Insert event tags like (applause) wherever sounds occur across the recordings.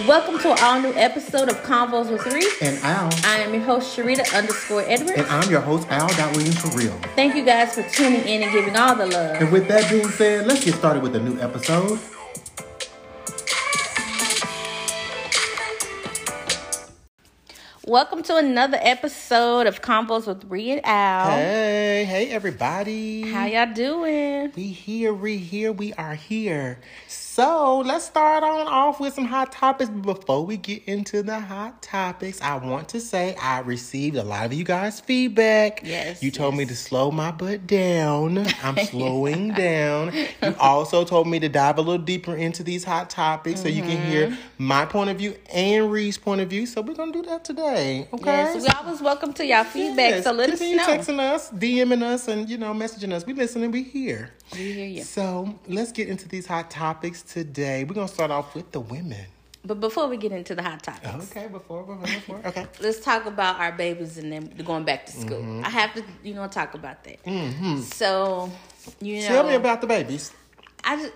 Welcome to an all new episode of Convos with Reese. And Al. I am your host, Sharita underscore Edwards. And I'm your host, Al. Dot Williams for real. Thank you guys for tuning in and giving all the love. And with that being said, let's get started with a new episode. Welcome to another episode of Convos with Ree and Al. Hey, hey everybody. How y'all doing? We here, we here, we are here. So let's start on off with some hot topics. Before we get into the hot topics, I want to say I received a lot of you guys' feedback. Yes. You told yes. me to slow my butt down. I'm (laughs) slowing down. You also told me to dive a little deeper into these hot topics mm-hmm. so you can hear Mm-hmm. my point of view and Ree's point of view. So we're gonna do that today. Okay. Yes, we always welcome to y'all feedback. Yes. So let Continue us know. texting us, DMing us, and you know, messaging us. We listening, we here. We hear you. So let's get into these hot topics today. We're gonna start off with the women. But before we get into the hot topics, Okay, before, before, before. (laughs) Okay. let's talk about our babies and them going back to school. Mm-hmm. I have to, you know, talk about that. So, you know, Tell me about the babies. I just,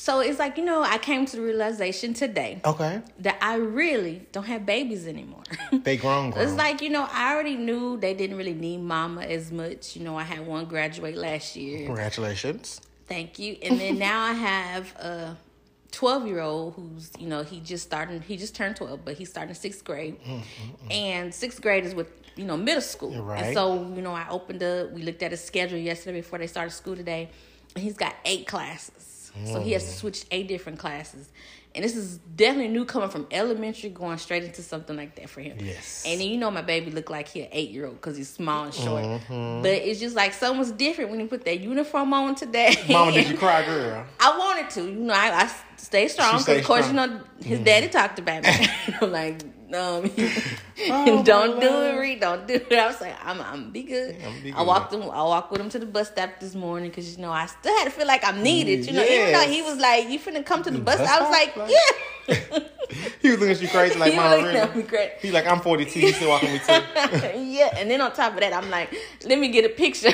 so it's like you know, I came to the realization today Okay. that I really don't have babies anymore. (laughs) They grown, grown. It's like, you know, I already knew they didn't really need mama as much. You know, I had one graduate last year. Congratulations. Thank you. And then (laughs) now I have a 12 year old who's, you know, he just started, he just turned 12, but he's starting sixth grade. Mm, mm, mm. And sixth grade is with, you know, middle school. Right. And so, you know, I opened up, we looked at his schedule yesterday before they started school today, and he's got eight classes. So he has to switch eight different classes. And this is definitely new coming from elementary going straight into something like that for him. Yes. And then you know my baby look like he an eight year old because he's small and short. Mm-hmm. But it's just like so much different when you put that uniform on today. (laughs) Mama, did you (laughs) cry, girl? I wanted to, you know, I, I stay strong because, of course, strong. you know, his daddy talked about me. (laughs) like, (laughs) um, (laughs) Oh, (laughs) don't do it, Reed. Don't do it. I was like, I'm, I'm be good. I'm be I good. walked him. I walked with him to the bus stop this morning because you know I still had to feel like I'm needed. You know, even though he was like, "You finna come to the bus," bus I was like, Like- "Yeah." He was looking at you crazy like, was really? looking at me great. He like, I'm 42, you still walking me too. yeah, and then on top of that, I'm like, "Let me get a picture."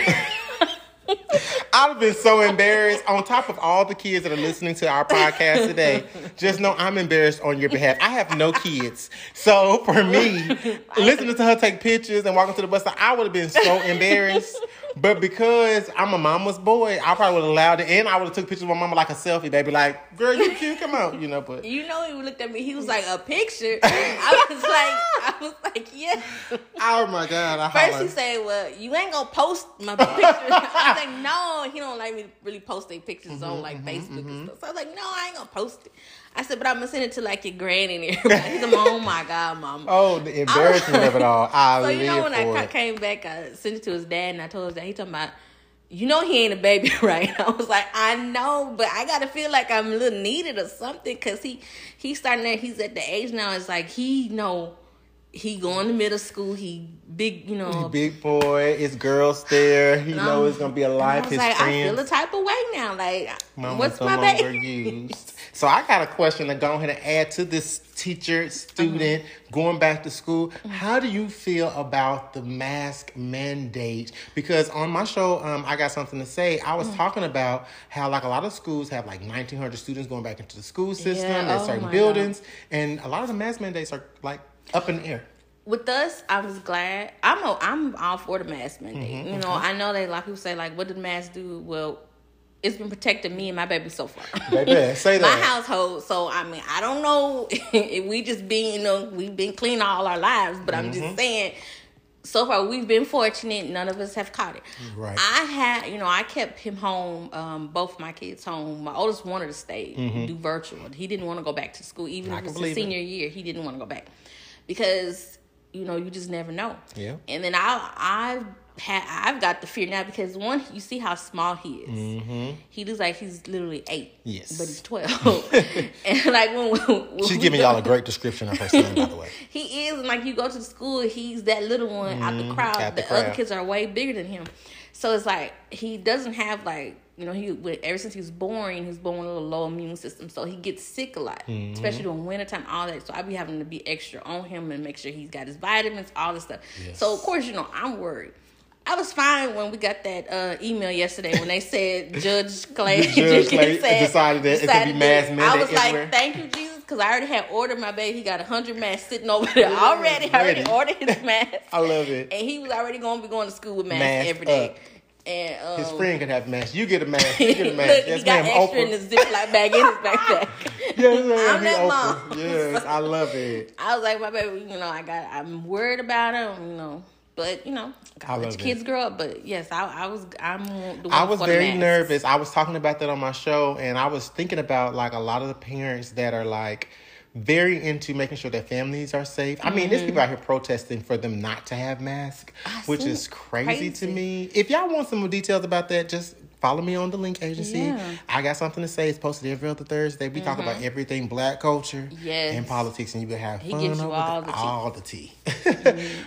I'd have been so embarrassed. On top of all the kids that are listening to our podcast today, just know I'm embarrassed on your behalf. I have no kids. So for me, listening to her take pictures and walking to the bus stop, I would have been so embarrassed. But because I'm a mama's boy, I probably would have allowed it. And I would have took pictures of my mama like a selfie, baby. Like, girl, you cute, come out, you know. But You know, he looked at me. He was like, "A picture." (laughs) I was like, "I was like, yeah." oh my god, I First he hollered. said, "Well, you ain't gonna post my pictures." I was like, "No, he don't like me to really post their pictures Mm-hmm, on like Facebook and stuff." So I was like, "No, I ain't gonna post it." I said, "But I'm gonna send it to like your granny and everybody." "Oh my god, mom." Oh, the embarrassment of it all. (laughs) I so you know when I it. came back, I sent it to his dad and I told his dad. He talking about. You know he ain't a baby, (laughs) right? (laughs) I was like, I know, but I gotta feel like I'm a little needed or something, cause he he's starting there. He's at the age now. It's like he know he going to middle school. He big, you know, Big boy, it's girls there. He know I'm- it's gonna be a And I life. was His like, I feel friends. the type of way now. Like, Mama's what's my baby? used. So I got a question to go ahead and add to this teacher student Mm-hmm. going back to school. How do you feel about the mask mandate? Because on my show, um, I got something to say. I was talking about how like a lot of schools have like 1,900 students going back into the school system Yeah, at oh certain buildings, and a lot of the mask mandates are like up in the air. With us, I was glad. I'm a, I'm all for the mask mandate. Mm-hmm, You know, I know that a lot of people say like, what did the mask do? Well, it's been protecting me and my baby so far. Baby, say (laughs) that. my household. So I mean, I don't know (laughs) if we just been, you know, we've been clean all our lives, but I'm Mm-hmm. just saying. So far, we've been fortunate. None of us have caught it. Right. I had, you know, I kept him home. Um, both my kids home. My oldest wanted to stay, do virtual. He didn't want to go back to school, even Mm-hmm. I if can it's his believe it. senior year. He didn't want to go back because you know you just never know. Yeah. And then I I I've got the fear now because one you see how small he is. He looks like he's literally eight. Mm-hmm. Yes. But he's twelve. (laughs) (laughs) and like when, when She's giving go- y'all a great description of her son, by the way. (laughs) he is and like you go to the school, he's that little one out the crowd. Mm-hmm. out the the, other kids are way bigger than him. So it's like he doesn't have like you know he ever since he was born, he was born with a little low immune system, so he gets sick a lot, Mm-hmm. especially during wintertime, all that. So I be having to be extra on him and make sure he's got his vitamins, all this stuff. So of course you know I'm worried. I was fine when we got that uh, email yesterday when they said (laughs) Judge Clay, Judge (laughs) Clay decided that it's gonna be mass I mandate was like, thank you, Jesus, because I already had ordered my baby. He got a hundred masks sitting over there already. I already ordered his (laughs) mask. I love it. And he was already going to be going to school with masks Masked every day. up. And um, His friend could have a mask. You get a mask. You get a mask. Look, yes, he got ma'am. extra in Oprah. the Ziploc bag in his backpack. Yes. I'm that Oprah. mom. Yes, I love it. I was like, my baby, you know, I got, I'm worried about him, you know, but you know, I let your kids grow up. But yes, I, I was, I'm the one I was very nervous. I was talking about that on my show, and I was thinking about like a lot of the parents that are like very into making sure their families are safe. I mean, there's mm-hmm. people out here protesting for them not to have masks, which is it. crazy, to me. If y'all want some more details about that, just follow me on the link agency. Yeah. I got something to say. It's posted every other Thursday. We talk about everything black culture Yes. and politics, and you can have He fun gives you over all the, all the tea. (laughs)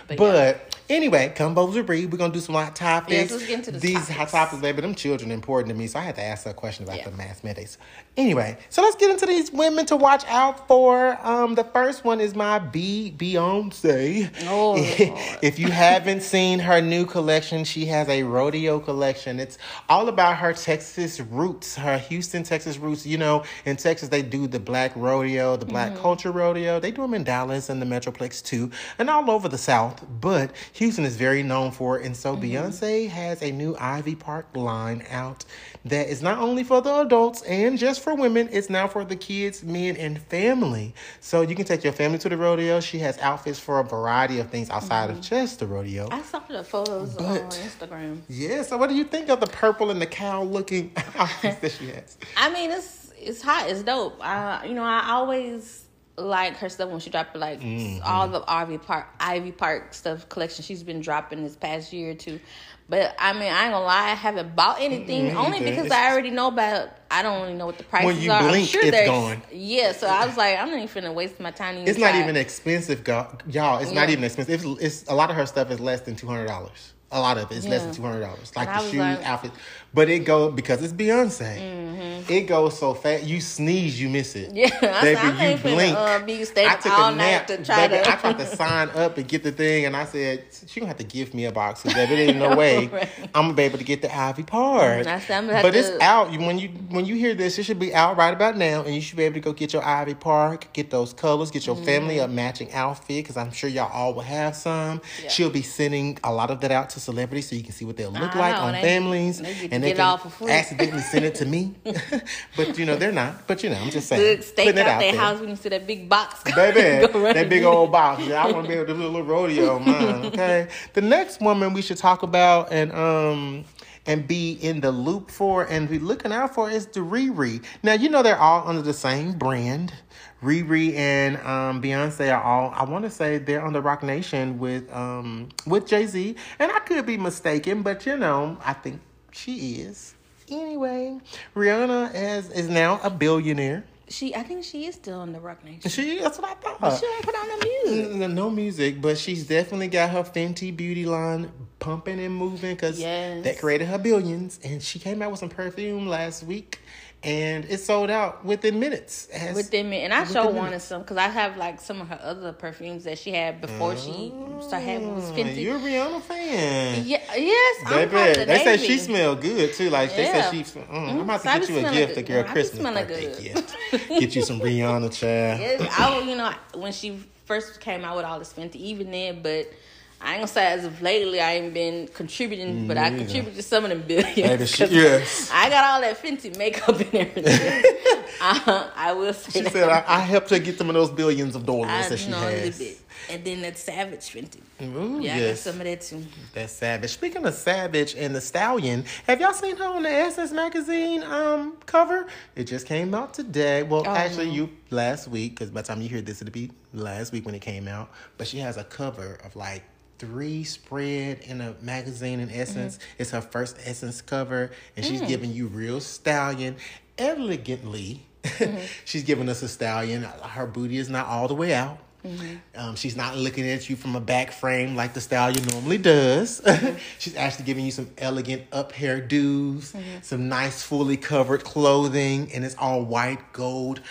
but but anyway, come Bubbles Breed. We're gonna do some hot topics. Yes, let's get into the These topics. hot topics, baby. Them children important to me, so I had to ask her a question about Yeah. the mass mandates. Anyway, so let's get into these women to watch out for. Um, the first one is my B Beyonce. Oh, (laughs) if you haven't seen her new collection, she has a rodeo collection. It's all about her Texas roots, her Houston, Texas roots. You know, in Texas they do the black rodeo, the black Mm-hmm. culture rodeo. They do them in Dallas and the Metroplex too, and all over the South. But Houston is very known for it, and so Mm-hmm. Beyonce has a new Ivy Park line out that is not only for the adults and just for women. It's now for the kids, men, and family. So you can take your family to the rodeo. She has outfits for a variety of things outside of just the rodeo. I saw the photos on But- Instagram. Yeah, so what do you think of the purple and the cow looking (laughs) outfits that she has? I mean, it's it's hot. It's dope. I you know I always like her stuff when she dropped like Mm-hmm. all the Ivy Park Ivy Park stuff collection she's been dropping this past year or two. But I mean, I ain't gonna lie, I haven't bought anything Me only because It's- I already know about. I don't really know what the prices you are. I'm blink, sure it's gone. Yeah, so I was like, I'm not even finna waste my time. It's not even expensive, y'all. It's not even expensive. It's, it's a lot of her stuff is less than two hundred dollars. A lot of it is less than two hundred dollars. Like the shoes, like- outfit, but it go because it's Beyonce. Mm-hmm. It goes so fast. You sneeze, you miss it. Yeah, (laughs) I baby, not you blink. Finna, uh, be I took all a nap. To try baby, to- I tried to (laughs) sign up and get the thing, and I said she gonna have to give me a box because there ain't no (laughs) way Right. I'm gonna be able to get the Ivy Park. I but it's out. When you when you hear this, it should be out right about now, and you should be able to go get your Ivy Park, get those colors, get your family Mm-hmm. a matching outfit because I'm sure y'all all will have some. Yeah. She'll be sending a lot of that out to celebrities so you can see what they'll look I like know, on they- families, they and they can all for free. accidentally send it to me. (laughs) but you know they're not. But you know I'm just saying. Look, stake putting out it out their there. house when you see that big box. (laughs) Baby, that big old box. Yeah, I want to be able to do a little rodeo (laughs) mine. Okay. the next woman we should talk about and um and be in the loop for and be looking out for is the Riri. Now you know they're all under the same brand. Riri and um, Beyonce are all. I want to say they're on the Roc Nation with um with Jay Z, and I could be mistaken, but you know I think she is. Anyway, Rihanna is is now a billionaire. She, I think she is still in the Roc Nation. She that's what I thought. She ain't put on the music. N- No music, but she's definitely got her Fenty beauty line pumping and moving because Yes. that created her billions. And she came out with some perfume last week, and it sold out within minutes. Has- Within me, and I sure minutes. wanted some because I have like some of her other perfumes that she had before she started having was Mm, Fenty. You're a Rihanna fan. Yeah, yes, I'm Baby, part of they say she smelled good too. Like they said she. Mm, I'm about to So get you a gift, a good. girl I be Christmas birthday good. gift. Get you some (laughs) Rihanna, child. Yes, I, you know, when she first came out with all this Fenty, even then, but I ain't gonna say as of lately I ain't been contributing, but I contributed to some of them billions. Baby, she- (laughs) 'cause yes. I got all that Fenty makeup and everything. (laughs) uh, I will say She that. said, I, I helped her get some of those billions of dollars I that she know a little has. bit. And then that Savage Fenty. Ooh, Yeah, yes. I got some of that too. That's Savage. Speaking of Savage and the Stallion, have y'all seen her on the Essence magazine um cover? It just came out today. Well, Oh, actually, no. you last week because by the time you hear this, it'll be last week when it came out. But she has a cover of like three spread in a magazine in Essence. Mm-hmm. It's her first Essence cover, and Mm. she's giving you real Stallion elegantly. Mm-hmm. (laughs) she's giving us a Stallion. Her booty is not all the way out. Mm-hmm. Um, she's not looking at you from a back frame like the stallion normally does. (laughs) Mm-hmm. she's actually giving you some elegant up hairdos, Mm-hmm. some nice fully covered clothing, and it's all white gold.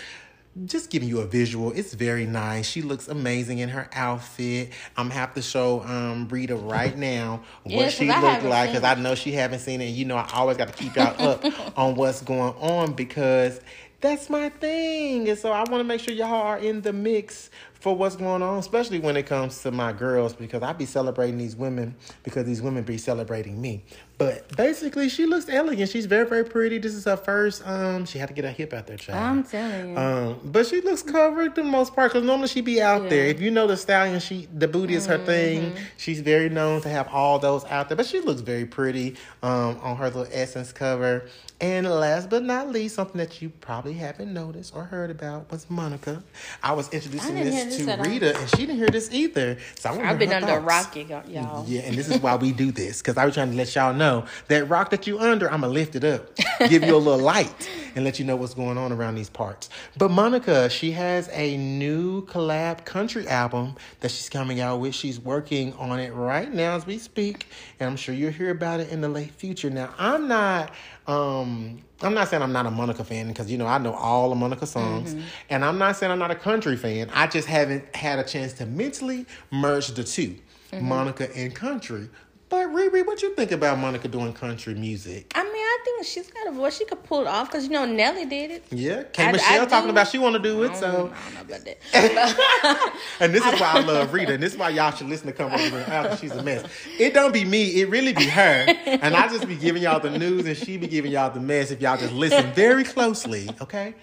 Just giving you a visual. It's very nice. She looks amazing in her outfit. I'm gonna have to show um Rita right now (laughs) what Yeah, she looked like because I know she haven't seen it. And you know I always got to keep y'all up (laughs) on what's going on because That's my thing. And so I want to make sure y'all are in the mix for what's going on, especially when it comes to my girls, because I be celebrating these women because these women be celebrating me. But basically, she looks elegant. She's very, very pretty. This is her first. Um, she had to get her hip out there, child. I'm telling you. Um, but she looks covered the most part because normally she'd be out there. If you know the stallion, she the booty is her thing. She's very known to have all those out there. But she looks very pretty um, on her little essence cover. And last but not least, something that you probably haven't noticed or heard about was Monica. I was introducing didn't this this to. Rita, and she didn't hear this either. So I I've been under a thoughts. rock, y'all- y'all. Yeah, and this is why we do this because I was trying to let y'all know that rock that you under, I'm gonna lift it up, give you a little (laughs) light, and let you know what's going on around these parts. But Monica, she has a new collab country album that she's coming out with. She's working on it right now as we speak, and I'm sure you'll hear about it in the late future. Now, I'm not. Um, I'm not saying I'm not a Monica fan because you know I know all the Monica songs, and I'm not saying I'm not a country fan. I just haven't had a chance to mentally merge the 2 Monica and country. But Riri, what you think about Monica doing country music? I mean, I think she's got a voice. She could pull it off because you know Nelly did it. Yeah, K I- Michelle I talking do- about she want to do it, I so I don't know about that. (laughs) and this is why I love (laughs) Rita, and this is why y'all should listen to Come Over After She's a mess. It don't be me, it really be her, and I just be giving y'all the news, and she be giving y'all the mess if y'all just listen very closely. Okay,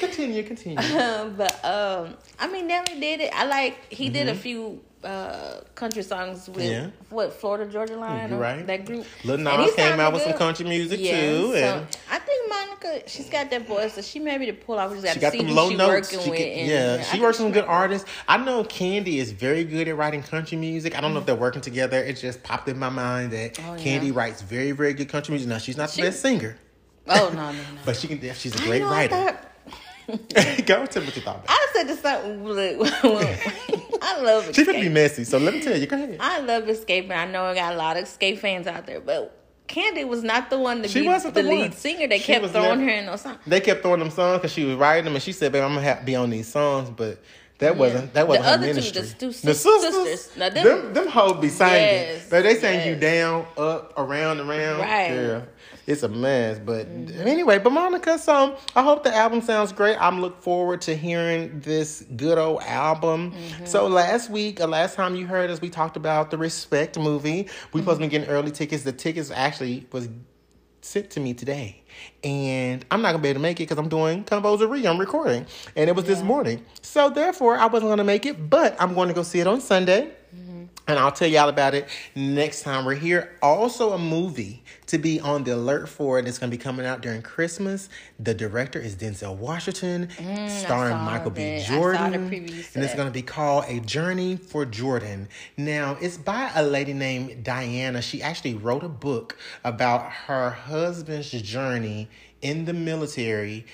continue, continue. (laughs) but um, I mean, Nelly did it. I like he did a few uh country songs with Mm-hmm. Yeah. what Florida Georgia Line right. that group. Lil Nas came out with some country music Yeah, too, so and I think Monica, she's got that voice that she may be to pull off. We just got she got who low notes. working She with. can- and, yeah, I she works with some good artists. I know Kandi is very good at writing country music. I don't know if they're working together. It just popped in my mind that Oh, yeah. Kandi writes very, very good country music. Now she's not the She- best singer, Oh no, no, no. (laughs) but she can. She's a great writer. (laughs) Go tell me what you thought. About. I said to something. (laughs) I love She could be messy, so let me tell you. Go ahead. I love escaping. I know I got a lot of Xscape fans out there, but Kandi was not the one to She be wasn't the, the lead singer. They She kept throwing never- her in those songs. They kept throwing them songs because she was writing them, and she said, "Babe, I'm gonna have be on these songs," but. That wasn't that wasn't her other two, the ministry. the sisters, sisters. Now, them- them, them hoes be singing, Yes, but they sang you down, up, around, around. Right. Girl, it's a mess. But anyway, but Monica, so I hope the album sounds great. I'm look forward to hearing this good old album. Mm-hmm. So last week, uh, last time you heard us, we talked about the Respect movie. We supposed to be getting early tickets. The tickets actually was sent to me today. And I'm not gonna be able to make it because I'm doing Convosery. I'm recording. And it was this morning. So therefore I wasn't gonna make it, but I'm going to go see it on Sunday. And I'll tell y'all about it next time we're here. Also, a movie to be on the alert for. and It's going to be coming out during Christmas. The director is Denzel Washington, mm, starring Michael B. that. I saw the Jordan. And it's going to be called A Journal for Jordan. Now, it's by a lady named Diana. She actually wrote a book about her husband's journey in the military.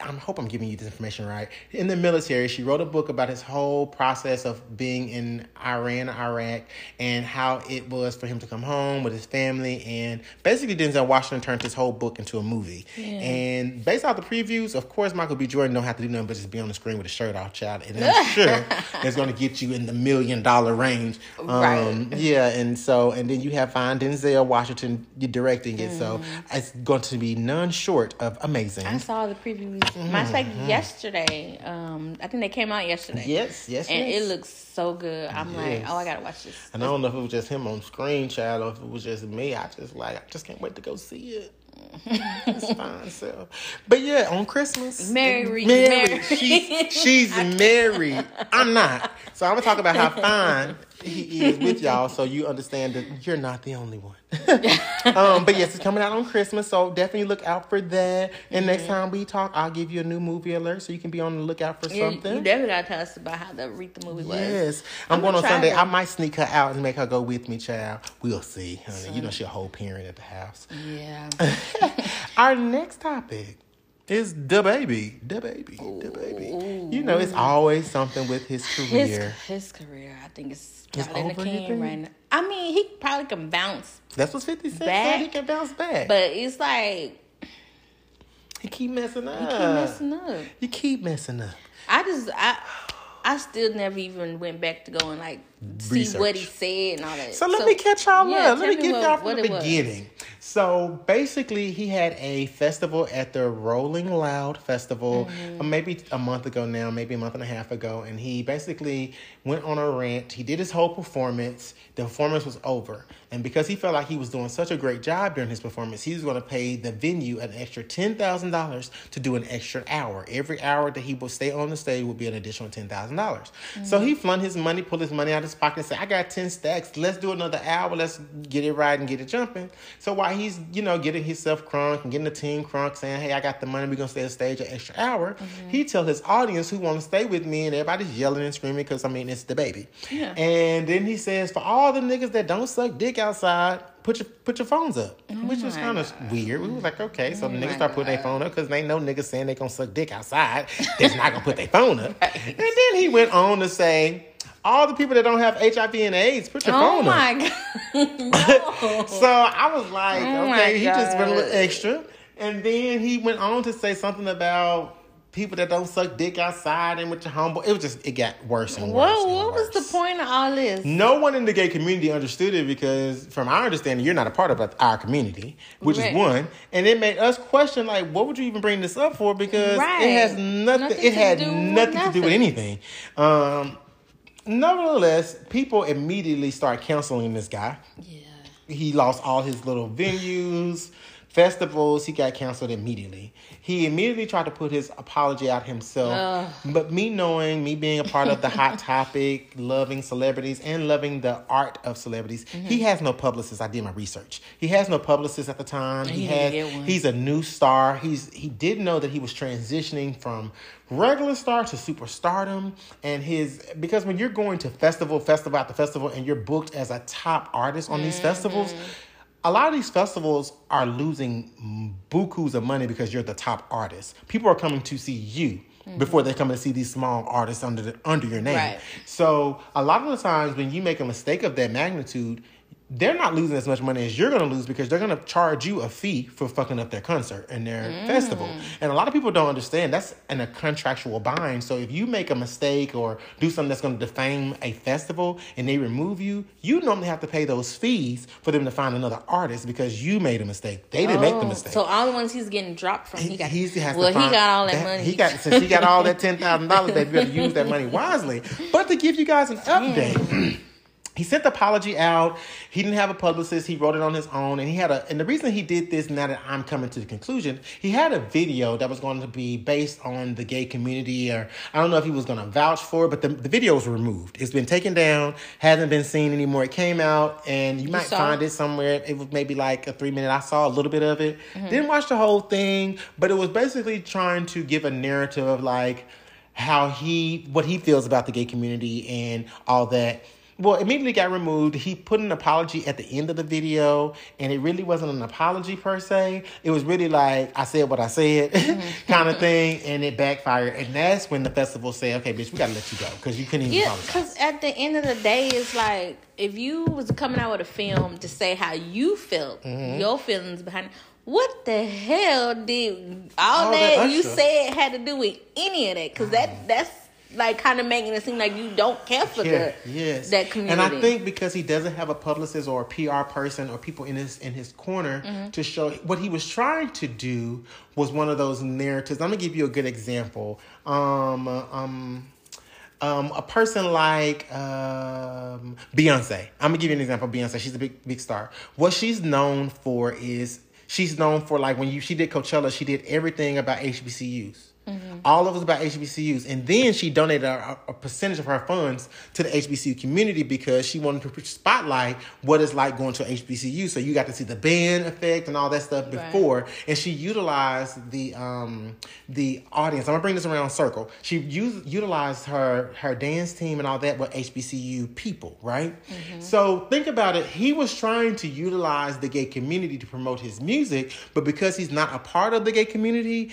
I hope I'm giving you this information right. In the military, she wrote a book about his whole process of being in Iran, Iraq, and how it was for him to come home with his family. And basically, Denzel Washington turned this whole book into a movie. And based off the previews, of course, Michael B. Jordan don't have to do nothing but just be on the screen with a shirt off, child. And I'm (laughs) sure it's going to get you in the million dollar range. Um, Right. Yeah, and so and then you have fine Denzel Washington directing it, so it's going to be none short of amazing. I saw the previews. Mine's like yesterday. Um, I think they came out yesterday. Yes, yes, And yes. it looks so good. I'm like, oh, I gotta watch this. And I don't know if it was just him on screen, child, or if it was just me. I just like, I just can't wait to go see it. (laughs) it's fine so. But yeah, on Christmas. Mary, Mary. Mary. She's, she's (laughs) married. I'm not. So I'm gonna talk about how fine (laughs) he is with y'all so you understand that you're not the only one. (laughs) um, but yes, it's coming out on Christmas, so definitely look out for that. And next time we talk, I'll give you a new movie alert so you can be on the lookout for Yeah, something. you definitely gotta tell us about how the Aretha movie was. Yes. I'm, I'm going on Sunday. I might sneak her out and make her go with me, child. We'll see. Honey. You know she a whole parent at the house. Yeah. (laughs) Our next topic is DaBaby. The baby. The baby. You know, it's always something with his His career. his career, I think it's It's probably in the can think? right now. I mean, he probably can bounce, That's what 50 Cent Back. said. He can bounce back. but it's like he keep messing up. he keep messing up. You keep messing up. I just I I still never even went back to go and like see what he said and all that. So let me catch y'all yeah, up. Let me me get what- y'all from the beginning. was. So basically, he had a festival at the Rolling Loud Festival, Mm-hmm. uh, maybe a month ago now, maybe a month and a half ago, and he basically went on a rant. He did his whole performance. The performance was over, and because he felt like he was doing such a great job during his performance, he was going to pay the venue an extra ten thousand dollars to do an extra hour. Every hour that he would stay on the stage would be an additional ten thousand dollars. So he flung his money, pulled his money out of his pocket, and said, "I got ten stacks. Let's do another hour. Let's get it right and get it jumping." So while he's you know getting himself crunk and getting the team crunk, saying, "Hey, I got the money. We're gonna stay on stage an extra hour," he tell his audience who want to stay with me, and everybody's yelling and screaming because I mean it's DaBaby. Yeah. And then he says, "For all the niggas that don't suck dick outside." Put your put your phones up, which was kind of weird. We was like, okay, so the Oh niggas start putting their phone up because they know niggas saying they gonna suck dick outside. That's not gonna put their (laughs) phone up. And then he went on to say, all the people that don't have HIV and AIDS, put your Oh phone up. my (laughs) god. no. So I was like, Oh okay, he just went a little extra. And then he went on to say something about people that don't suck dick outside and with your humble. It was just, it got worse and worse. What and what was the point of all this? No one in the gay community understood it because, from our understanding, you're not a part of our community, which Right. is one, and it made us question like, what would you even bring this up for? Because Right. it has nothing. Nothing it had with nothing to do with anything. Um, nevertheless, people immediately start canceling this guy. Yeah. He lost all his little venues, festivals. He got canceled immediately. He immediately tried to put his apology out himself. Ugh. But me knowing, me being a part of the hot (laughs) topic, loving celebrities and loving the art of celebrities, Mm-hmm. he has no publicist. I did my research. He has no publicist at the time. He, He has. He's a new star. He's he did know that he was transitioning from regular star to superstardom, and his because when you're going to festival, festival after festival, and you're booked as a top artist on these festivals. A lot of these festivals are losing bukus of money because you're the top artist. People are coming to see you mm-hmm. before they come to see these small artists under the, under your name. Right. So a lot of the times when you make a mistake of that magnitude, they're not losing as much money as you're going to lose because they're going to charge you a fee for fucking up their concert and their mm. festival. And a lot of people don't understand that's in a contractual bind. So if you make a mistake or do something that's going to defame a festival and they remove you, you normally have to pay those fees for them to find another artist because you made a mistake. They didn't make the Oh, mistake. So all the ones he's getting dropped from, he got. He's- he has to well, he got all that, money. He got since he got all that ten thousand dollars. They better use that money (laughs) wisely. But to give you guys an update. Mm. He sent the apology out. He didn't have a publicist. He wrote it on his own, and he had a. And the reason he did this, now that I'm coming to the conclusion, he had a video that was going to be based on the gay community, or I don't know if he was going to vouch for it, but the, the video was removed. It's been taken down, hasn't been seen anymore. It came out, and you might find it? it somewhere. It was maybe like a three minute. I saw a little bit of it. Mm-hmm. Didn't watch the whole thing, but it was basically trying to give a narrative of like how he what he feels about the gay community and all that. Well, immediately got removed. He put an apology at the end of the video, and it really wasn't an apology per se. It was really like I said what I said, (laughs) kind of thing, and it backfired. And that's when the festival said, "Okay, bitch, we gotta let you go because you couldn't even Yeah, because at the end of the day, it's like if you was coming out with a film to say how you felt, Mm-hmm. your feelings behind it, what the hell did all, All that, that you said had to do with any of that? Because that that's like kind of making it seem like you don't care for Yeah, the yes. that community. And I think because he doesn't have a publicist or a PR person or people in his in his corner Mm-hmm. to show what he was trying to do was one of those narratives. I'm gonna give you a good example. Um, um, um, a person like um, Beyonce. I'm gonna give you an example. of Beyonce, she's a big big star. What she's known for is she's known for like when you she did Coachella, she did everything about HBCUs. All of was about HBCUs, and then she donated a, a percentage of her funds to the HBCU community because she wanted to spotlight what it's like going to HBCU. So you got to see the band effect and all that stuff before, and she utilized the um, the audience. I'm gonna bring this around circle. She used utilized her her dance team and all that with HBCU people, right? So think about it. He was trying to utilize the gay community to promote his music, but because he's not a part of the gay community,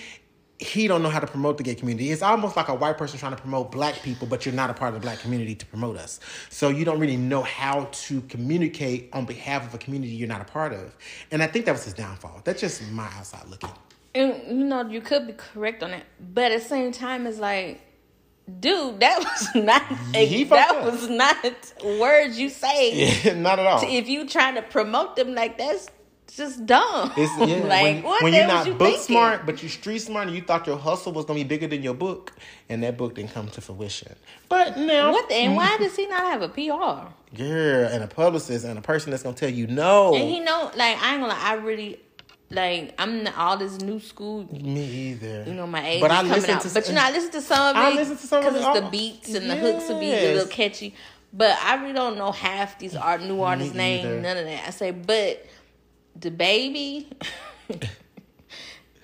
he don't know how to promote the gay community. It's almost like a white person trying to promote black people, but you're not a part of the black community to promote us. So you don't really know how to communicate on behalf of a community you're not a part of. And I think that was his downfall. That's just my outside looking. and you know you could be correct on it, but at the same time, it's like. Dude, that (laughs) was not He that up. was not words you say. (laughs) Yeah, not at all. if you trying to promote them like that's just dumb. It's (laughs) yeah. like when, what when you're not you book thinking? smart, but you're street smart, and you thought your hustle was gonna be bigger than your book, and that book didn't come to fruition. But now, What the, and why (laughs) does he not have a PR? girl, and a publicist and a person that's gonna tell you no. And he know, like I ain't gonna I really like I'm not all this new school. Me either. You know, my age But I coming listen out. to- but you know, I listen to some of it. I listen to some of because it it's the beats and the hooks will be a Yes. little catchy. But I really don't know half these art new artists' names, none of that. I say, but DaBaby (laughs)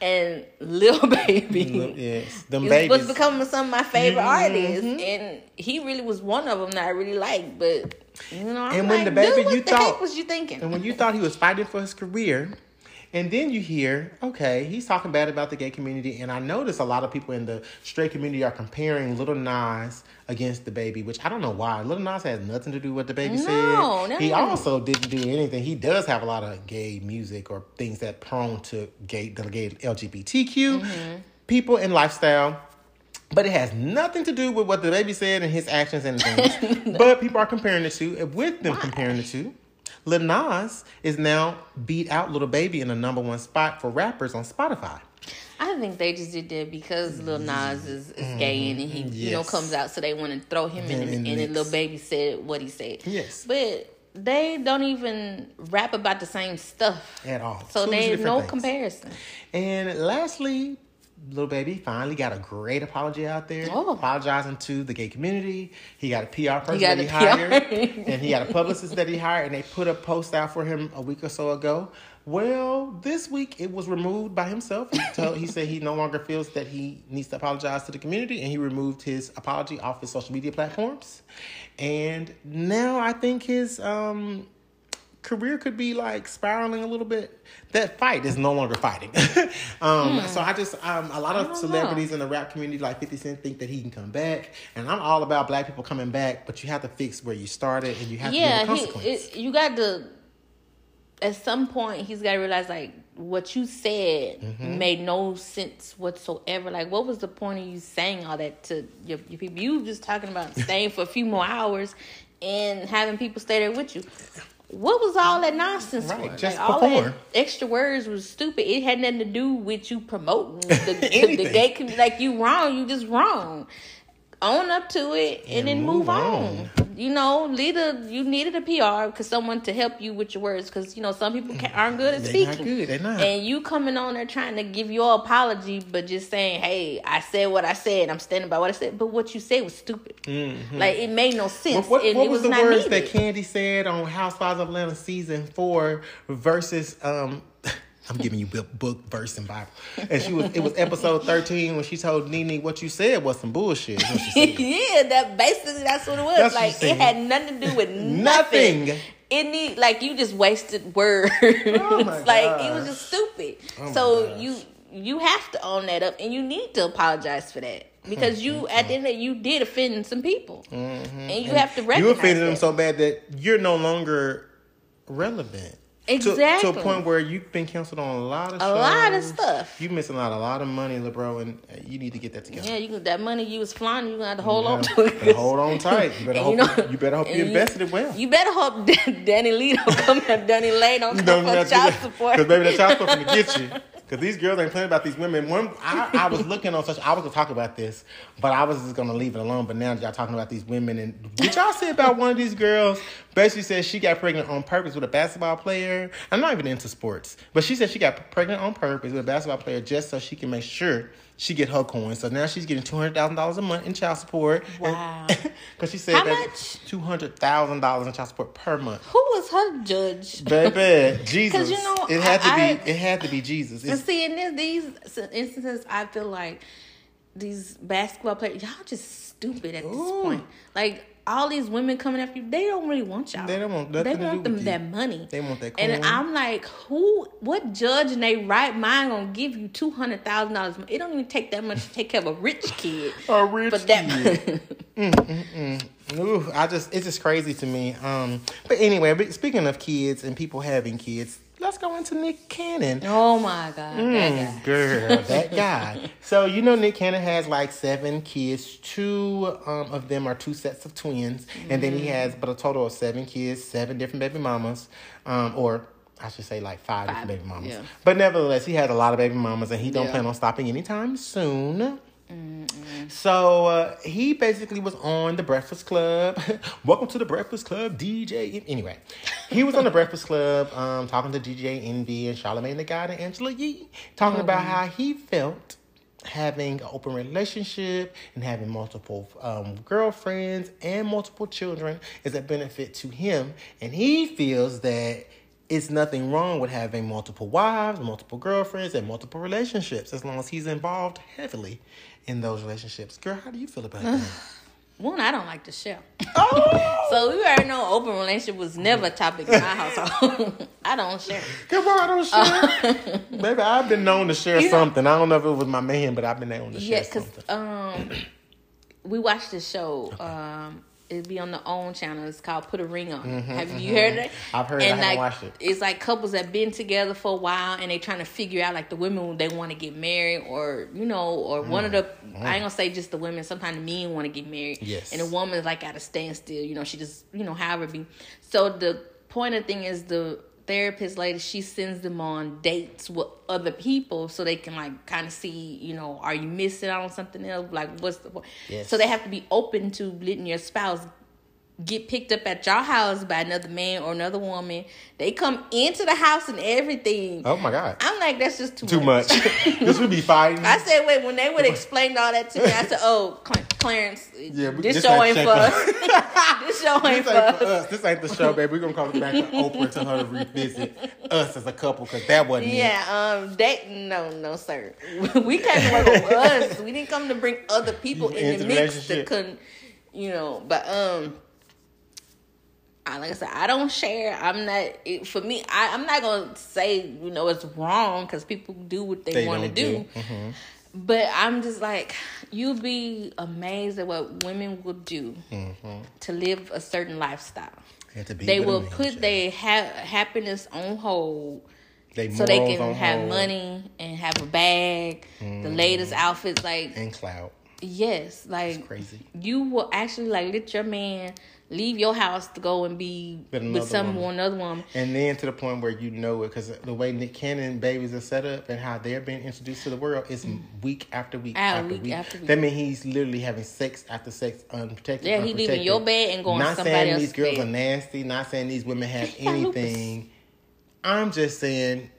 and Lil (laughs) Baby. Yes, them babies. what's becoming some of my favorite Mhm. artists, and he really was one of them that I really liked. But you know, I'm And when like, DaBaby what you the thought- heck was you thinking? And when you thought he was fighting for his career, and then you hear, okay, he's talking bad about the gay community, and I notice a lot of people in the straight community are comparing Little Nas against DaBaby, which I don't know why. Little Nas has nothing to do with what DaBaby No, said. no, he no. also didn't do anything. He does have a lot of gay music or things that prone to gay, the gay LGBTQ Mm-hmm. people and lifestyle. But it has nothing to do with what DaBaby said and his actions and things. (laughs) But people are comparing the two. And with them comparing the two, Lil Nas is now beat out Little Baby in the number one spot for rappers on Spotify. I think they just did that because Lil Nas is, is gay and he you know mm-hmm. comes out, so they want to throw him in, and, the and. Lil Baby said what he said. Yes. but they don't even rap about the same stuff At all. So there's no things. comparison. And lastly, Little Baby finally got a great apology out there, Oh. apologizing to the gay community. He got a PR person got that he PR. hired, (laughs) and he got a publicist that he hired, and they put a post out for him a week or so ago. Well, this week it was removed by himself. He, told, he said he no longer feels that he needs to apologize to the community, and he removed his apology off his social media platforms. And now I think his um, career could be like spiraling a little bit. That fight is no longer fighting. (laughs) um, So I just, um, a lot Hmm. Of celebrities in the rap community, like 50 Cent, think that he can come back. And I'm all about black people coming back, but you have to fix where you started and you have to Yeah, he, it, you got to. At some point, he's got to realize like what you said Mm-hmm. made no sense whatsoever. Like, what was the point of you saying all that to your, your people? You just talking about (laughs) staying for a few more hours and having people stay there with you. What was all that nonsense Right, for? just like, all that extra words was stupid. It had nothing to do with you promoting the, the, (laughs) the gay community. Like you wrong, you just wrong. Own up to it and, And then move move on. You know, leader, you needed a PR because someone to help you with your words because you know some people aren't good at They speaking. not good, they're not. And you coming on there trying to give your apology, but just saying, "Hey, I said what I said. I'm standing by what I said." But what you said was stupid. Like it made no sense. Mm-hmm. What, what, and what it was, was, the not words needed. that Kandi said on Housewives of Atlanta season four versus um I'm giving you book, verse, and Bible. And she was it was episode 13 when she told Nene what you said was some bullshit. what she said. (laughs) yeah, that basically that's what it was. That's like it had nothing to do with (laughs) nothing. Nothing. It need like you just wasted words. Oh (laughs) like gosh. it was just stupid. Oh so you you have to own that up and you need to apologize for that. Because you at the end of you did offend some people. And you have to recognize Mm-hmm. You offended them so bad that you're no longer relevant. To- To, a point where you've been canceled on a lot of A shows. lot of stuff. You missing out a lot of money, LeBron, and you need to get that together. Yeah, you that money you was flying, you gonna have to hold Yeah. on to it. Hold on tight. You (laughs) better hope you, better hope you and invested it well. You better hope (laughs) DaniLeigh don't come at Danny Lane don't (laughs) come don't child support. Cause baby, that child support gonna get you. Cause these girls ain't playing about these women. One, I, I was looking on such. I was gonna talk about this, but I was just gonna leave it alone. But now y'all talking about these women, and did y'all see about one of these girls? Basically said she got pregnant on purpose with a basketball player. I'm not even into sports, but she said she got pregnant on purpose with a basketball player just so she can make sure she get her coin. So now she's getting two hundred thousand dollars a month in child support. Wow. (laughs) Because she said How that much? two hundred thousand dollars in child support per month. Who was her judge? Baby, (laughs) Jesus. you know, it had to I- be. It had to be Jesus. And see, in these instances, I feel like these basketball players, y'all just stupid at this Ooh. point. Like all these women coming after you, they don't really want y'all. They don't want They want them that money. They want that And. I'm like, who? What judge in their right mind gonna give you two hundred thousand dollars? It don't even take that much to take care of a rich kid. (laughs) A rich but that. (laughs) Mm, mm, mm. ooh, I just it's just crazy to me. Um, but anyway, but speaking of kids and people having kids, let's go into Nick Cannon. oh my god, that guy. Mm, girl, that guy. So you know Nick Cannon has like seven kids. Two um, of them are two sets of twins, and then he has but a total of seven kids, seven different baby mamas, um, or I should say like five, Five, different baby mamas. yeah. But nevertheless, he has a lot of baby mamas, and he don't Yeah. plan on stopping anytime soon. So uh, he basically was on the Breakfast Club. (laughs) Welcome to the Breakfast Club, DJ. Anyway, he was on the Breakfast Club um, talking to DJ Envy and Charlamagne tha God and Angela Yee, talking about how he felt having an open relationship and having multiple um, girlfriends and multiple children is a benefit to him, and he feels that. It's nothing wrong with having multiple wives, multiple girlfriends, and multiple relationships as long as he's involved heavily in those relationships. Girl, how do you feel about that? (sighs) One, I don't like to share. oh, (laughs) So we already know open relationship was never a topic in my household. (laughs) I don't share. come on, I don't share. (laughs) Baby, I've been known to share You know- something. I don't know if it was my man, but I've been known to share Yeah, because um, we watched this show. Um, it'd be on the OWN channel. It's called Put a Ring On. Mm-hmm, Have you mm-hmm. heard it? Mm-hmm, I've heard it. I And like, watched it. It's like couples that been together for a while and they trying to figure out like the women they want to get married or you know or mm, one of the mm. I ain't gonna say just the women. Sometimes the men want to get married. Yes. And the woman's like at a standstill. You know, she just you know however it be. So the point of the thing is the therapist lady she sends them on dates with other people so they can like kind of see you know are you missing out on something else like what's the point Yes. so they have to be open to letting your spouse get picked up at your house by another man or another woman they come into the house and everything Oh my God. i'm like that's just too, Too much. (laughs) this would be fighting. I said, wait, when they would explain all that to me, I said, (laughs) oh, Cl- Clarence, Yeah, we- this (laughs) this show ain't for us. this show ain't This for ain't for us. us. This ain't the show, baby. We're gonna call it back to Oprah to her to revisit us as a couple because that wasn't it. Yeah, um, that no, no, sir. We came to work with us. We didn't come to bring other people in the mix that couldn't, you know. But um, I like I said, I don't share. I'm not. It, for me, I, I'm not gonna say you know it's wrong because people do what they, They want to do. do. Mm-hmm. But I'm just like, you'd be amazed at what women will do to live a certain lifestyle. And to be They will put their ha- happiness on hold They so they can have hold money and have a bag, the latest outfits. Like, and clout. yes, like Crazy. you will actually like let your man leave your house to go and be With someone, woman. another woman. And then to the point where you know it, because the way Nick Cannon babies are set up and how they're being introduced to the world is week after week Ah, after week week. after week. That means he's literally having sex after sex, unprotected. Yeah, he leaving your bed and going Not somebody saying these girls bed. are nasty. Not saying these women have He got lupus. anything. I'm just saying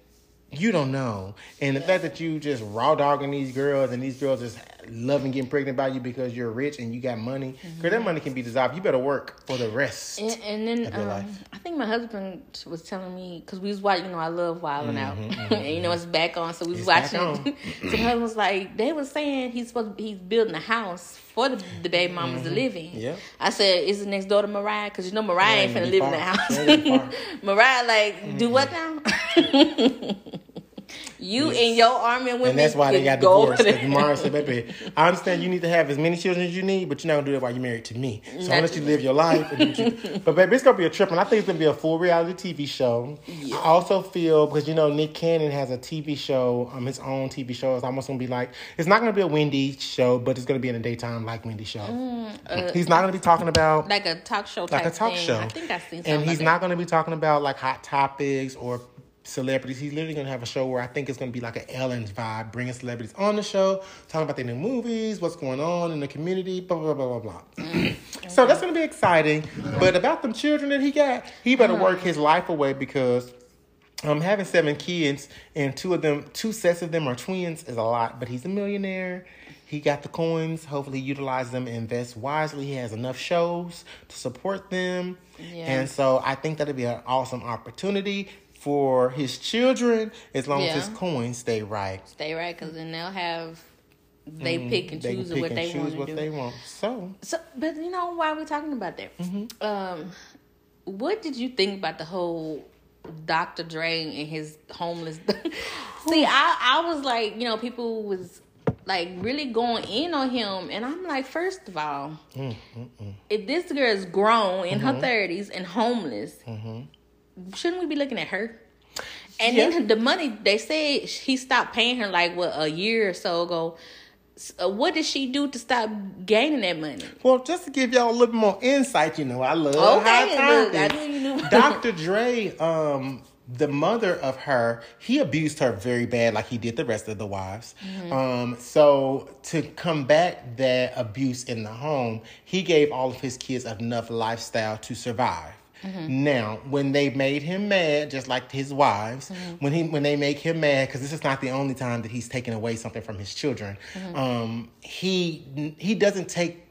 you don't know. And the fact that you just raw dogging these girls and these girls just loving getting pregnant by you because you're rich and you got money, because that money can be dissolved. You better work for the rest. And, and then Of your um, life. I think my husband was telling me because we was watching. You know, I love Wild 'N Out, and (laughs) you know it's back on. So we was Mm-hmm, It's watching. (laughs) so my husband was like, they was saying he's supposed to, he's building a house for the, the baby mamas to live in. Mm-hmm. Yeah. I said, is the next door to Mariah? Because you know Mariah ain't ain't finna live in far. that house. It ain't far. (laughs) Mariah like, do what now? You and your army and women. And that's why they got go divorced. Because. Mariah (laughs) said, baby, I understand you need to have as many children as you need, but you're not going to do that while you're married to me. So I'll let you live your life. And you, (laughs) but, baby, it's going to be a trip. And I think it's going to be a full reality TV show. I also feel, because, you know, Nick Cannon has a TV show, um, his own TV show. It's almost going to be like, it's not going to be a Wendy show, but it's going to be in the daytime like Wendy show. he's not going to be talking about Mm, like a talk show like a talk thing. show. I think I've seen And he's like not going to be talking about like hot topics or celebrities. He's literally going to have a show where I think it's going to be like an Ellen's vibe, bringing celebrities on the show, talking about their new movies, what's going on in the community, blah blah blah blah blah. Mm. (clears throat) so that's going to be exciting. But about them children that he got, he better work his life away because. Um, having seven kids and two of them, two sets of them are twins is a lot. But he's a millionaire. He got the coins. Hopefully, utilize them, invest wisely. He has enough shows to support them, Yeah. and so I think that'd be an awesome opportunity for his children as long Yeah. as his coins stay right. Stay right, because then they'll have they pick and Mm, They choose pick what and they choose want what to they do. want. So So, but you know why we're talking about that? Mm-hmm. Um, what did you think about the whole Dr. Dre and his homeless? (laughs) See, I I was like, you know, people was like really going in on him, and I'm like, first of all, Mm, if this girl is grown in Mm-hmm. her thirties and homeless, shouldn't we be looking at her? And Yeah. then the money they said he stopped paying her like what a year or so ago. So what did she do to stop gaining that money? Well, just to give y'all a little more insight, you know, I love Okay, high look, I knew you knew. (laughs) Dr. Dre um, the mother of her, he abused her very bad, like he did the rest of the wives. Um, so to combat that abuse in the home, he gave all of his kids enough lifestyle to survive. Mm-hmm. Now, when they made him mad, just like his wives, mm-hmm. when he when they make him mad, because this is not the only time that he's taken away something from his children, mm-hmm. um, he he doesn't take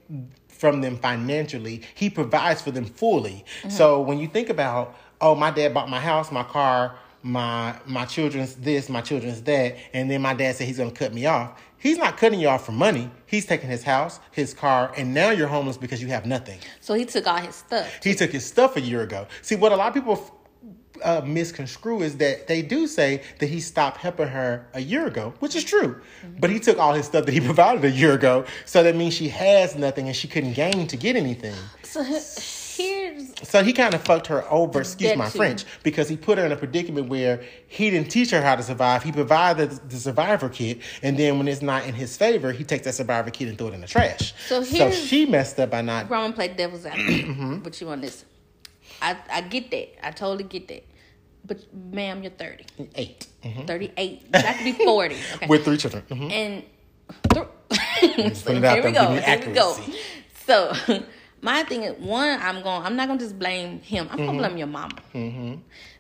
from them financially. He provides for them fully. So when you think about, oh, my dad bought my house, my car, my my children's this, my children's that, and then my dad said he's gonna cut me off. He's not cutting you off for money. He's taking his house, his car, and now you're homeless because you have nothing. So he took all his stuff. He took his stuff a year ago. See, what a lot of people uh, misconstrue is that they do say that he stopped helping her a year ago, which is true. But he took all his stuff that he (laughs) provided a year ago. So that means she has nothing and she couldn't gain to get anything. So here's So he kind of fucked her over, excuse my too. French, because he put her in a predicament where he didn't teach her how to survive. He provided the survivor kit, and then when it's not in his favor, he takes that survivor kit and throw it in the trash. So so she messed up by not. Roman play devil's advocate. (clears throat) Mm-hmm. But you on this. I, I get that. I totally get that. But ma'am, you're 30. 8 Mhm. 38. You got to be 40. (laughs) Okay. with three children. Mhm. and th- (laughs) so put it out here we go. Here we go. So my thing is one, I'm going I'm not gonna just blame him. I'm Mm-hmm. gonna blame your mama.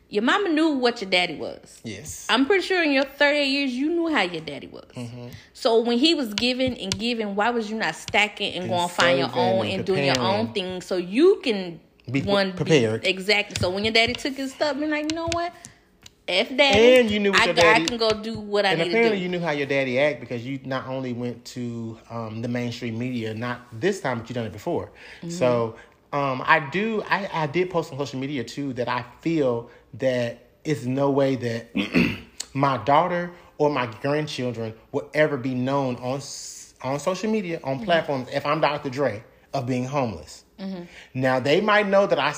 Your mama knew what your daddy was. Yes. I'm pretty sure in your 38 years you knew how your daddy was. Mm-hmm. So when he was giving and giving, why was you not stacking and, going find your own and and doing your own thing so you can Be one prepared. exactly. So when your daddy took his stuff, be like, you know what? F daddy. And you knew I, your got- I can go do what I And need to do. apparently, you knew how your daddy act because you not only went to um, the mainstream media, not this time, but you done it before. Mm-hmm. So um, I do. I, I did post on social media too that I feel that it's no way that (clears throat) my daughter or my grandchildren will ever be known on on social media on Mm-hmm. platforms if I'm Dr. Dre of being homeless. Now they might know that I.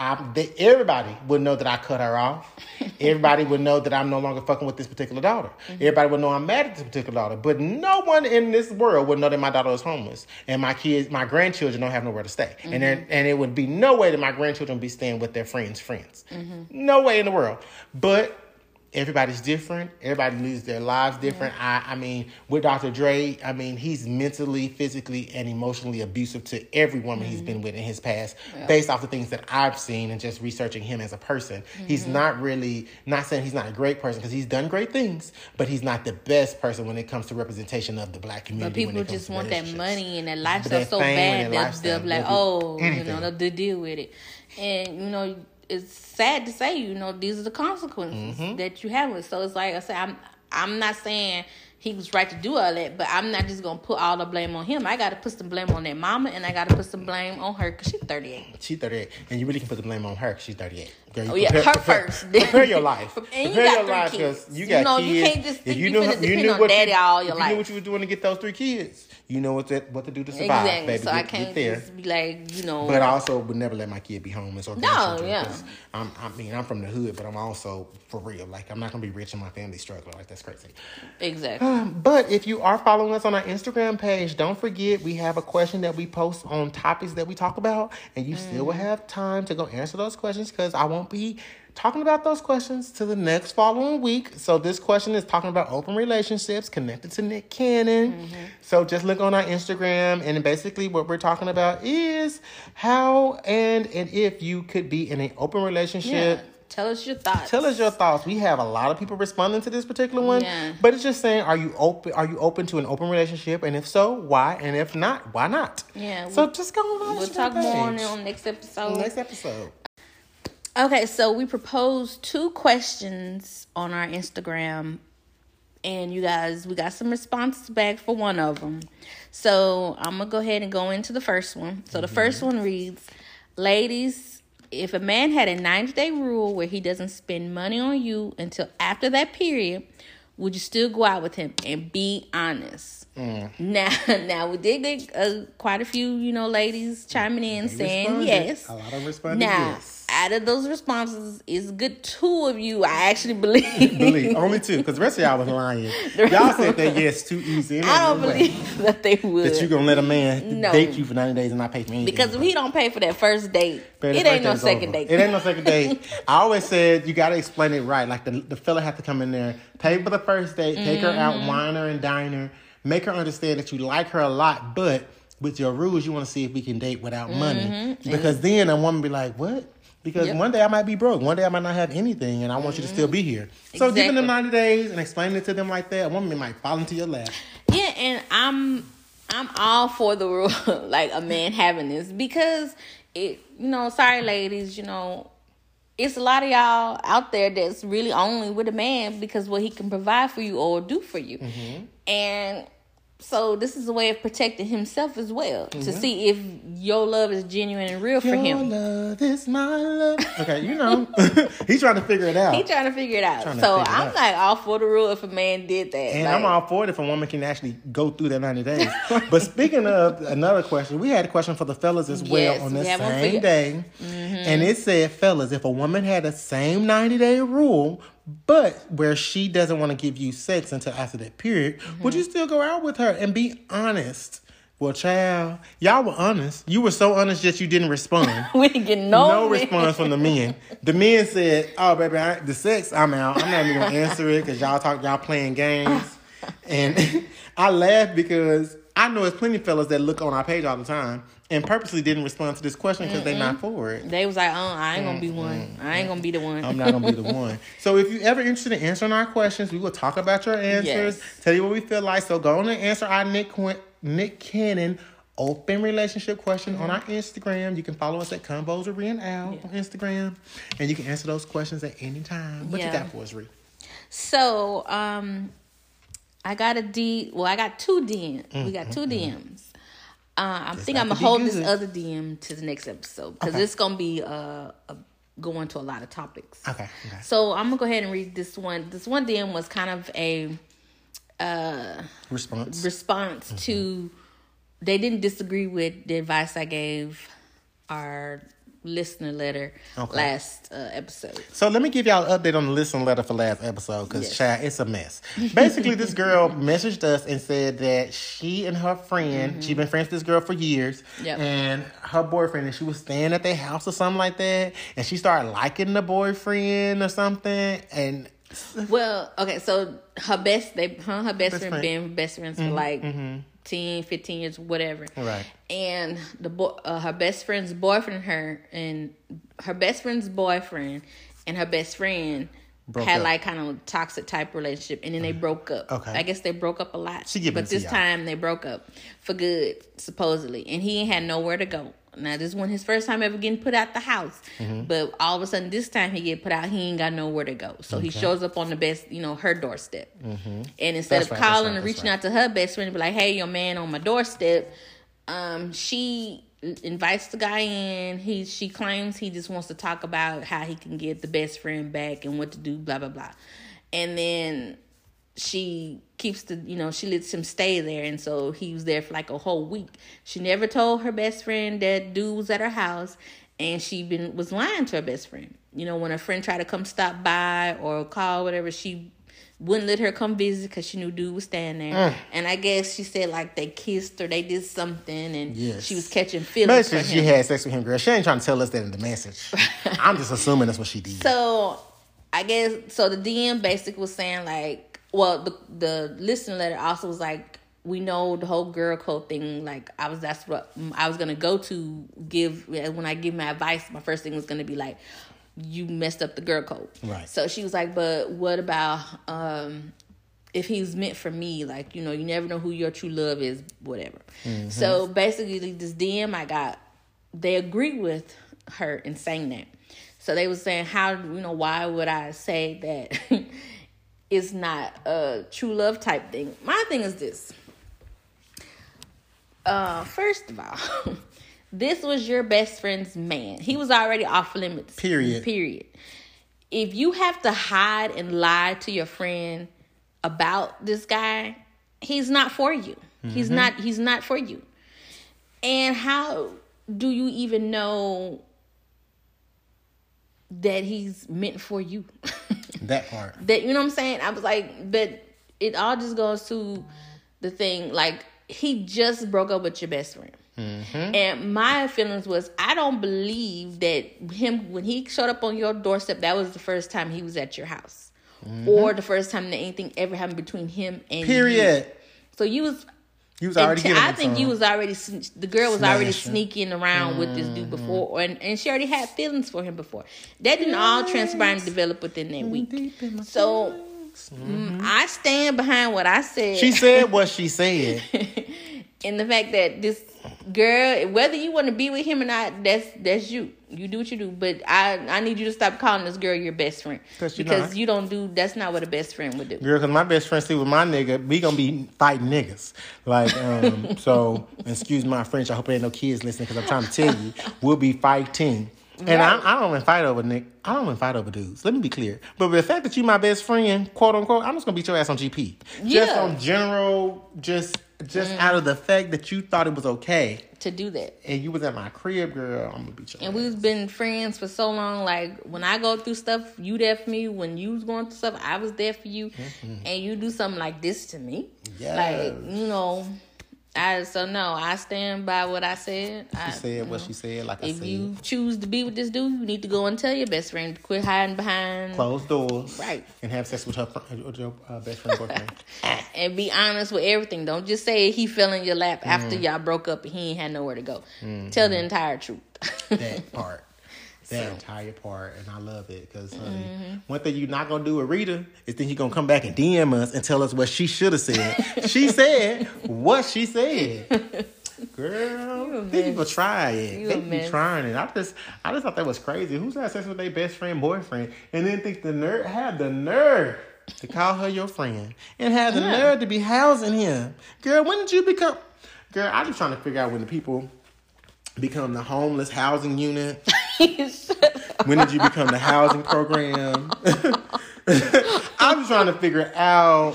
s- I they, everybody would know that I cut her off. (laughs) Everybody would know that I'm no longer fucking with this particular daughter. Mm-hmm. Everybody would know I'm mad at this particular daughter. But no one in this world would know that my daughter is homeless and my kids, my grandchildren don't have nowhere to stay. And then, mm-hmm. and it would be no way that my grandchildren would be staying with their friends' friends. Mm-hmm. No way in the world. But everybody's different. Everybody lives their lives different. I, I mean, with Dr. Dre, I mean, he's mentally, physically, and emotionally abusive to every woman he's mm-hmm. been with in his past, based off the things that I've seen and just researching him as a person. He's mm-hmm. not really, not saying he's not a great person because he's done great things, but he's not the best person when it comes to representation of the black community. But people when it comes just want that money and that lifestyle so bad and they'll, lifestyle, they'll be like, oh, you know, they'll deal with it. And you know, it's sad to say, you know, these are the consequences Mm-hmm. that you have with. So it's like I said, I'm I'm not saying he was right to do all that, but I'm not just gonna put all the blame on him. I got to put some blame on that mama, and I got to put some blame on her because she's 38. She's 38, and you really can put the blame on her she's 38. Girl, Oh yeah, prepare- her prepare- first. (laughs) Prepare your life. (laughs) And you prepare got your three life kids. you You got know, you can't just if you you knew, you knew what daddy you, all your if life. you knew what you were doing to get those three kids, you know what to, what to do to survive, Exactly. baby. so I can't get there. just be like, you know. But I also would never let my kid be homeless or No, yeah. I'm, I mean, I'm from the hood, but I'm also for real. Like, I'm not gonna be rich and my family struggling. Like, that's crazy. exactly. Um, but if you are following us on our Instagram page, don't forget we have a question that we post on topics that we talk about, and you still will mm. have time to go answer those questions because I won't be talking about those questions to the next following week. So this question is talking about open relationships connected to Nick Cannon. Mm-hmm. So just look on our Instagram, and basically what we're talking about is how and and if you could be in an open relationship. yeah. Tell us your thoughts. Tell us your thoughts. We have a lot of people responding to this particular one, Yeah. but it's just saying, are you open? Are you open to an open relationship? And if so, why? And if not, why not? Yeah, So we'll- just go on. We'll talk more on it on next episode. next episode. Okay, so we proposed two questions on our Instagram, and you guys, we got some responses back for one of them. So I'm gonna go ahead and go into the first one. So the first mm-hmm. one reads, "Ladies, if a man had a 90 day rule where he doesn't spend money on you until after that period, would you still go out with him? And be honest." Now, (laughs) now we did get uh, quite a few, you know, ladies chiming in saying responded. yes. A lot of responses. Now, yes. out of those responses, it's good two of you. I actually believe. (laughs) believe only two, because the rest of y'all was lying. (laughs) Y'all said that yes too easy. I don't believe that they would. That you gonna let a man No. date you for ninety days and not pay for anything. because if he don't pay for that first date, it ain't no second over. date. It ain't no second date. I always said you gotta explain it right. Like the the fella have to come in there, pay for the first date, take her Mm-hmm. out, wine her and dine her, make her understand that you like her a lot, but with your rules, you want to see if we can date without money. Because then a woman be like, "What?" Because Mm-hmm. Yep. one day I might be broke, one day I might not have anything, and I want you to still be here. So giving them ninety days and explaining it to them like that, a woman might fall into your lap. Yeah, and I'm I'm all for the rule (laughs) like a man having this because it you know, sorry ladies, you know, it's a lot of y'all out there that's really only with a man because what he can provide for you or do for you. And so this is a way of protecting himself as well to see if your love is genuine and real for Your him. love is my love. Okay, you know, (laughs) (laughs) he's trying to figure it out. He's trying to figure it out. So I'm out. like all for the rule if a man did that. And Like, I'm all for it if a woman can actually go through that 90 days. (laughs) but speaking of another question, we had a question for the fellas as well on we the for same day. Mm-hmm. And it said, fellas, if a woman had the same 90 day rule, but where she doesn't want to give you sex until after that period, would mm-hmm. you still go out with her and be honest? Well, child, y'all were honest. You were so honest that you didn't respond. (laughs) we didn't get no, no response from the men. The men said, "Oh, baby, I, the sex, I'm out. I'm not even gonna answer it because y'all talk, y'all playing games." And (laughs) I laughed because I know there's plenty of fellas that look on our page all the time and purposely didn't respond to this question because they're not for it. They was like, "Oh, I ain't gonna be one. I ain't gonna be the one." I'm not gonna be the (laughs) one. So if you're ever interested in answering our questions, we will talk about your answers, Yes. tell you what we feel like. So go on and answer our Nick Nick Cannon open relationship question on our Instagram. You can follow us at Combos with Ree and Al on Instagram, and you can answer those questions at any time. What Yeah. you got for us, Ree? So, um, I got a D. Well, I got two DM. we got two DMs. Uh, I think I'm gonna hold this good. other DM to the next episode because Okay. it's gonna be uh, a, going to a lot of topics. Okay. okay. So I'm gonna go ahead and read this one. This one DM was kind of a uh, Response. response Mm-hmm. to they didn't disagree with the advice I gave our listener letter Okay. last uh, episode. So let me give y'all an update on the listener letter for last episode because Yes. child, it's a mess. Basically, this girl (laughs) messaged us and said that she and her friend, she's been friends with this girl for years, Mm-hmm. Yep. and her boyfriend, and she was staying at their house or something like that, and she started liking the boyfriend or something, and Well, okay, so her best they her, her best, Best friend, friend. been best friends for like 10, 15 years, whatever. Right. And the boy, uh, her best friend's boyfriend, her and her best friend's boyfriend and her best friend Broke had up. like kind of toxic type relationship, and then they broke up. Okay. I guess they broke up a lot. She but this y'all. time they broke up for good, supposedly, and he had nowhere to go. Now this wasn't his first time ever getting put out the house, Mm-hmm. but all of a sudden this time he get put out, he ain't got nowhere to go. So he shows up on the best, you know, her doorstep, and instead Mm-hmm. That's of right, calling right, and reaching right. out to her best friend and be like, "Hey, your man on my doorstep," um, she invites the guy in. He she claims he just wants to talk about how he can get the best friend back and what to do, blah blah blah, and then she keeps the you know she lets him stay there and so he was there for like a whole week she never told her best friend that dude was at her house and she been was lying to her best friend you know when her friend tried to come stop by or call whatever she wouldn't let her come visit because she knew dude was staying there Mm. and i guess she said like they kissed or they did something and Yes. she was catching feelings for message she had sex with him, girl. She ain't trying to tell us that in the message. (laughs) I'm just assuming that's what she did. So I guess so. The DM basically was saying like, well, the the listener letter also was like, we know the whole girl code thing. Like I was that's what I was gonna go to give when I give my advice. My first thing was gonna be like, you messed up the girl code. Right. So she was like, but what about um if he's meant for me, like, you know, you never know who your true love is, whatever. So basically, this DM I got, they agreed with her in saying that. So they were saying, how, you know, why would I say that (laughs) it's not a true love type thing? My thing is this. Uh, first of all, (laughs) this was your best friend's man. He was already off limits. Period. Period. If you have to hide and lie to your friend about this guy, he's not for you. He's not he's not for you. And how do you even know that he's meant for you. (laughs) That part. that you know what I'm saying? I was like, but it all just goes to the thing like he just broke up with your best friend. Mm-hmm. And my feelings was I don't believe that him when he showed up on your doorstep that was the first time he was at your house. Or the first time that anything ever happened between him and you. Period. So you was You was already and I think you was already the girl was already sneaking around with this dude Mm-hmm. before, and and she already had feelings for him before. That didn't all transpire and develop within that week. Deep in my So feelings. mm, I stand behind what I said. She said what she (laughs) said. And the fact that this girl, whether you want to be with him or not, that's that's you. You do what you do. But I I need you to stop calling this girl your best friend 'Cause because not. you don't do. That's not what a best friend would do. Girl, because my best friend sleep with my nigga, we gonna be fighting niggas. Like, um, (laughs) so, excuse my French. I hope there ain't no kids listening because I'm trying to tell you, we'll be fighting. And I, I don't even fight over Nick. I don't even fight over dudes. Let me be clear. But the fact that you my best friend, quote unquote, I'm just gonna beat your ass on GP. Yeah. Just on general, just just out of the fact that you thought it was okay, To do that. and you was at my crib, girl. I'm gonna beat your And we've been friends for so long. Like when I go through stuff, you there for me. When you was going through stuff, I was there for you. Mm-hmm. And you do something like this to me, like you know, I so no, I stand by what I said. I, She said what she said. Like I if you choose to be with this dude, you need to go and tell your best friend. To quit hiding behind closed doors, Right. and have sex with her with your uh, best friend boyfriend. (laughs) and be honest with everything. Don't just say he fell in your lap after Mm. y'all broke up and he ain't had nowhere to go. Tell the entire truth. that (laughs) part. That So- entire part, and I love it because Mm-hmm. one thing you're not gonna do with Rita is then you're gonna come back and DM us and tell us what she should have said. she (laughs) said what she said. Girl, these people try it. You they be trying it. I just, I just thought that was crazy. Who's had sex with their best friend, boyfriend, and then think the nerve had the nerve to call her your friend and had the Yeah. nerve to be housing him. Girl, when did you become? Girl, I'm just trying to figure out when the people become the homeless housing unit. When did you become the housing program? (laughs) I'm just trying to figure out.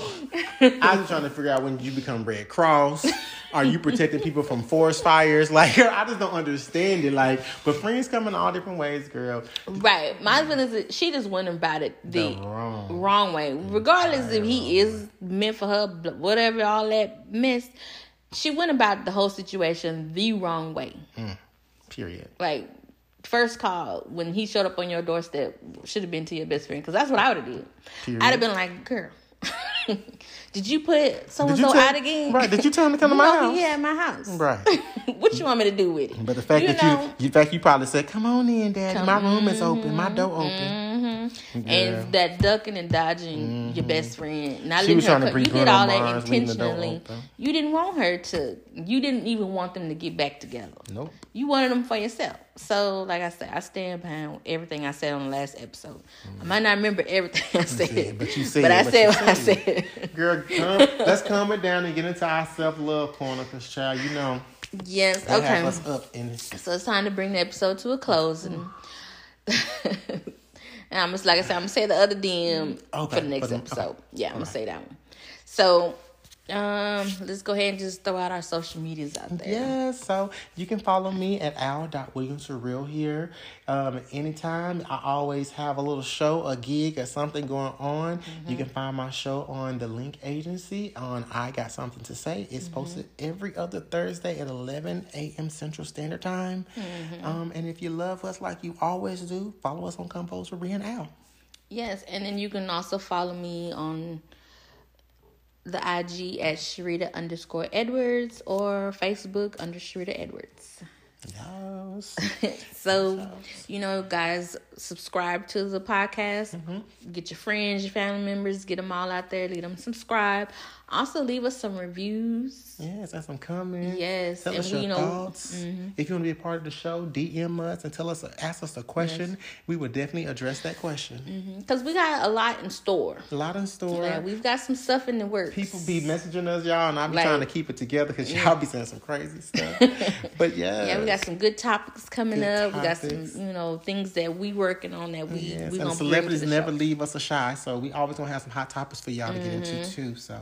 I'm just trying to figure out when you become Red Cross. Are you protecting people from forest fires? (laughs) Like I just don't understand it. Like, but friends come in all different ways, girl. right. My husband is she just went about it the, The wrong- wrong way. Regardless if he is meant for her, whatever all that mess, she went about the whole situation the wrong way. Hmm. Period. Like first call when he showed up on your doorstep should have been to your best friend because that's what I would have did. Period. I'd have been like, girl. (laughs) Did you put so and so out again? Right? Did you tell him to come to (laughs) my know house? Yeah, at my house. Right. (laughs) what you want me to do with it? But the fact You that know- you, the fact you probably said, "Come on in, Daddy. My room is open. My door mm-hmm. open." Mm-hmm. And that ducking and dodging your best friend, not Mm-hmm. She was her. trying to co- you did all that Mars, leaving the door intentionally. You didn't want her to. You didn't even want them to get back together. Nope. You wanted them for yourself. So, like I said, I stand behind everything I said on the last episode. I might not remember everything I (laughs) said, Mm. but you said But I what said what I said. said. Girl, come, let's calm it down and get into our self love corner, cause child, you know yes. that Okay. have us up in So it's time to bring the episode to a close, and, (laughs) and I'm just like I said, I'm gonna say the other DM Okay, for the next for episode. okay. Yeah, I'm gonna say that one. So, um, let's go ahead and just throw out our social medias out there. Yeah, so you can follow me at al.williamsforreal here. Um, anytime I always have a little show, a gig, or something going on. You can find my show on the Link Agency on I Got Something to Say. It's posted every other Thursday at 11 a.m. Central Standard Time. Um, and if you love us like you always do, follow us on Combos for Brian Al. Yes, and then you can also follow me on the IG at Sharita underscore Edwards or Facebook under Sharita Edwards. Yes. (laughs) so, you know, guys, subscribe to the podcast. Mm-hmm. Get your friends, your family members, get them all out there. Leave them subscribe. Also, leave us some reviews. Yes, and some comments. Yes, Tell and us we, your know, thoughts. If you want to be a part of the show, DM us and tell us, ask us a question. We will definitely address that question. because we got a lot in store. A lot in store. Yeah, we've got some stuff in the works. People be messaging us, y'all, and I be Like- trying to keep it together because y'all be saying some crazy stuff. (laughs) but yeah, Yeah, we got some good topics coming Good up. We got some, you know, things that we working on that we Yes, we and gonna celebrities bring to the never show. leave us a shy, so we always gonna have some hot topics for y'all to get Mm-hmm. into too. So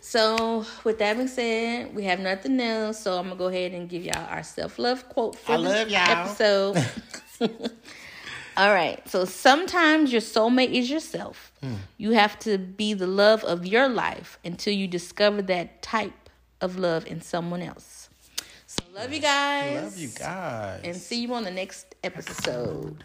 So, with that being said, we have nothing else. So I'm gonna go ahead and give y'all our self love quote for I this y'all. episode. (laughs) All right. So sometimes your soulmate is yourself. Hmm. You have to be the love of your life until you discover that type of love in someone else. So love you guys. Love you guys. And see you on the next episode.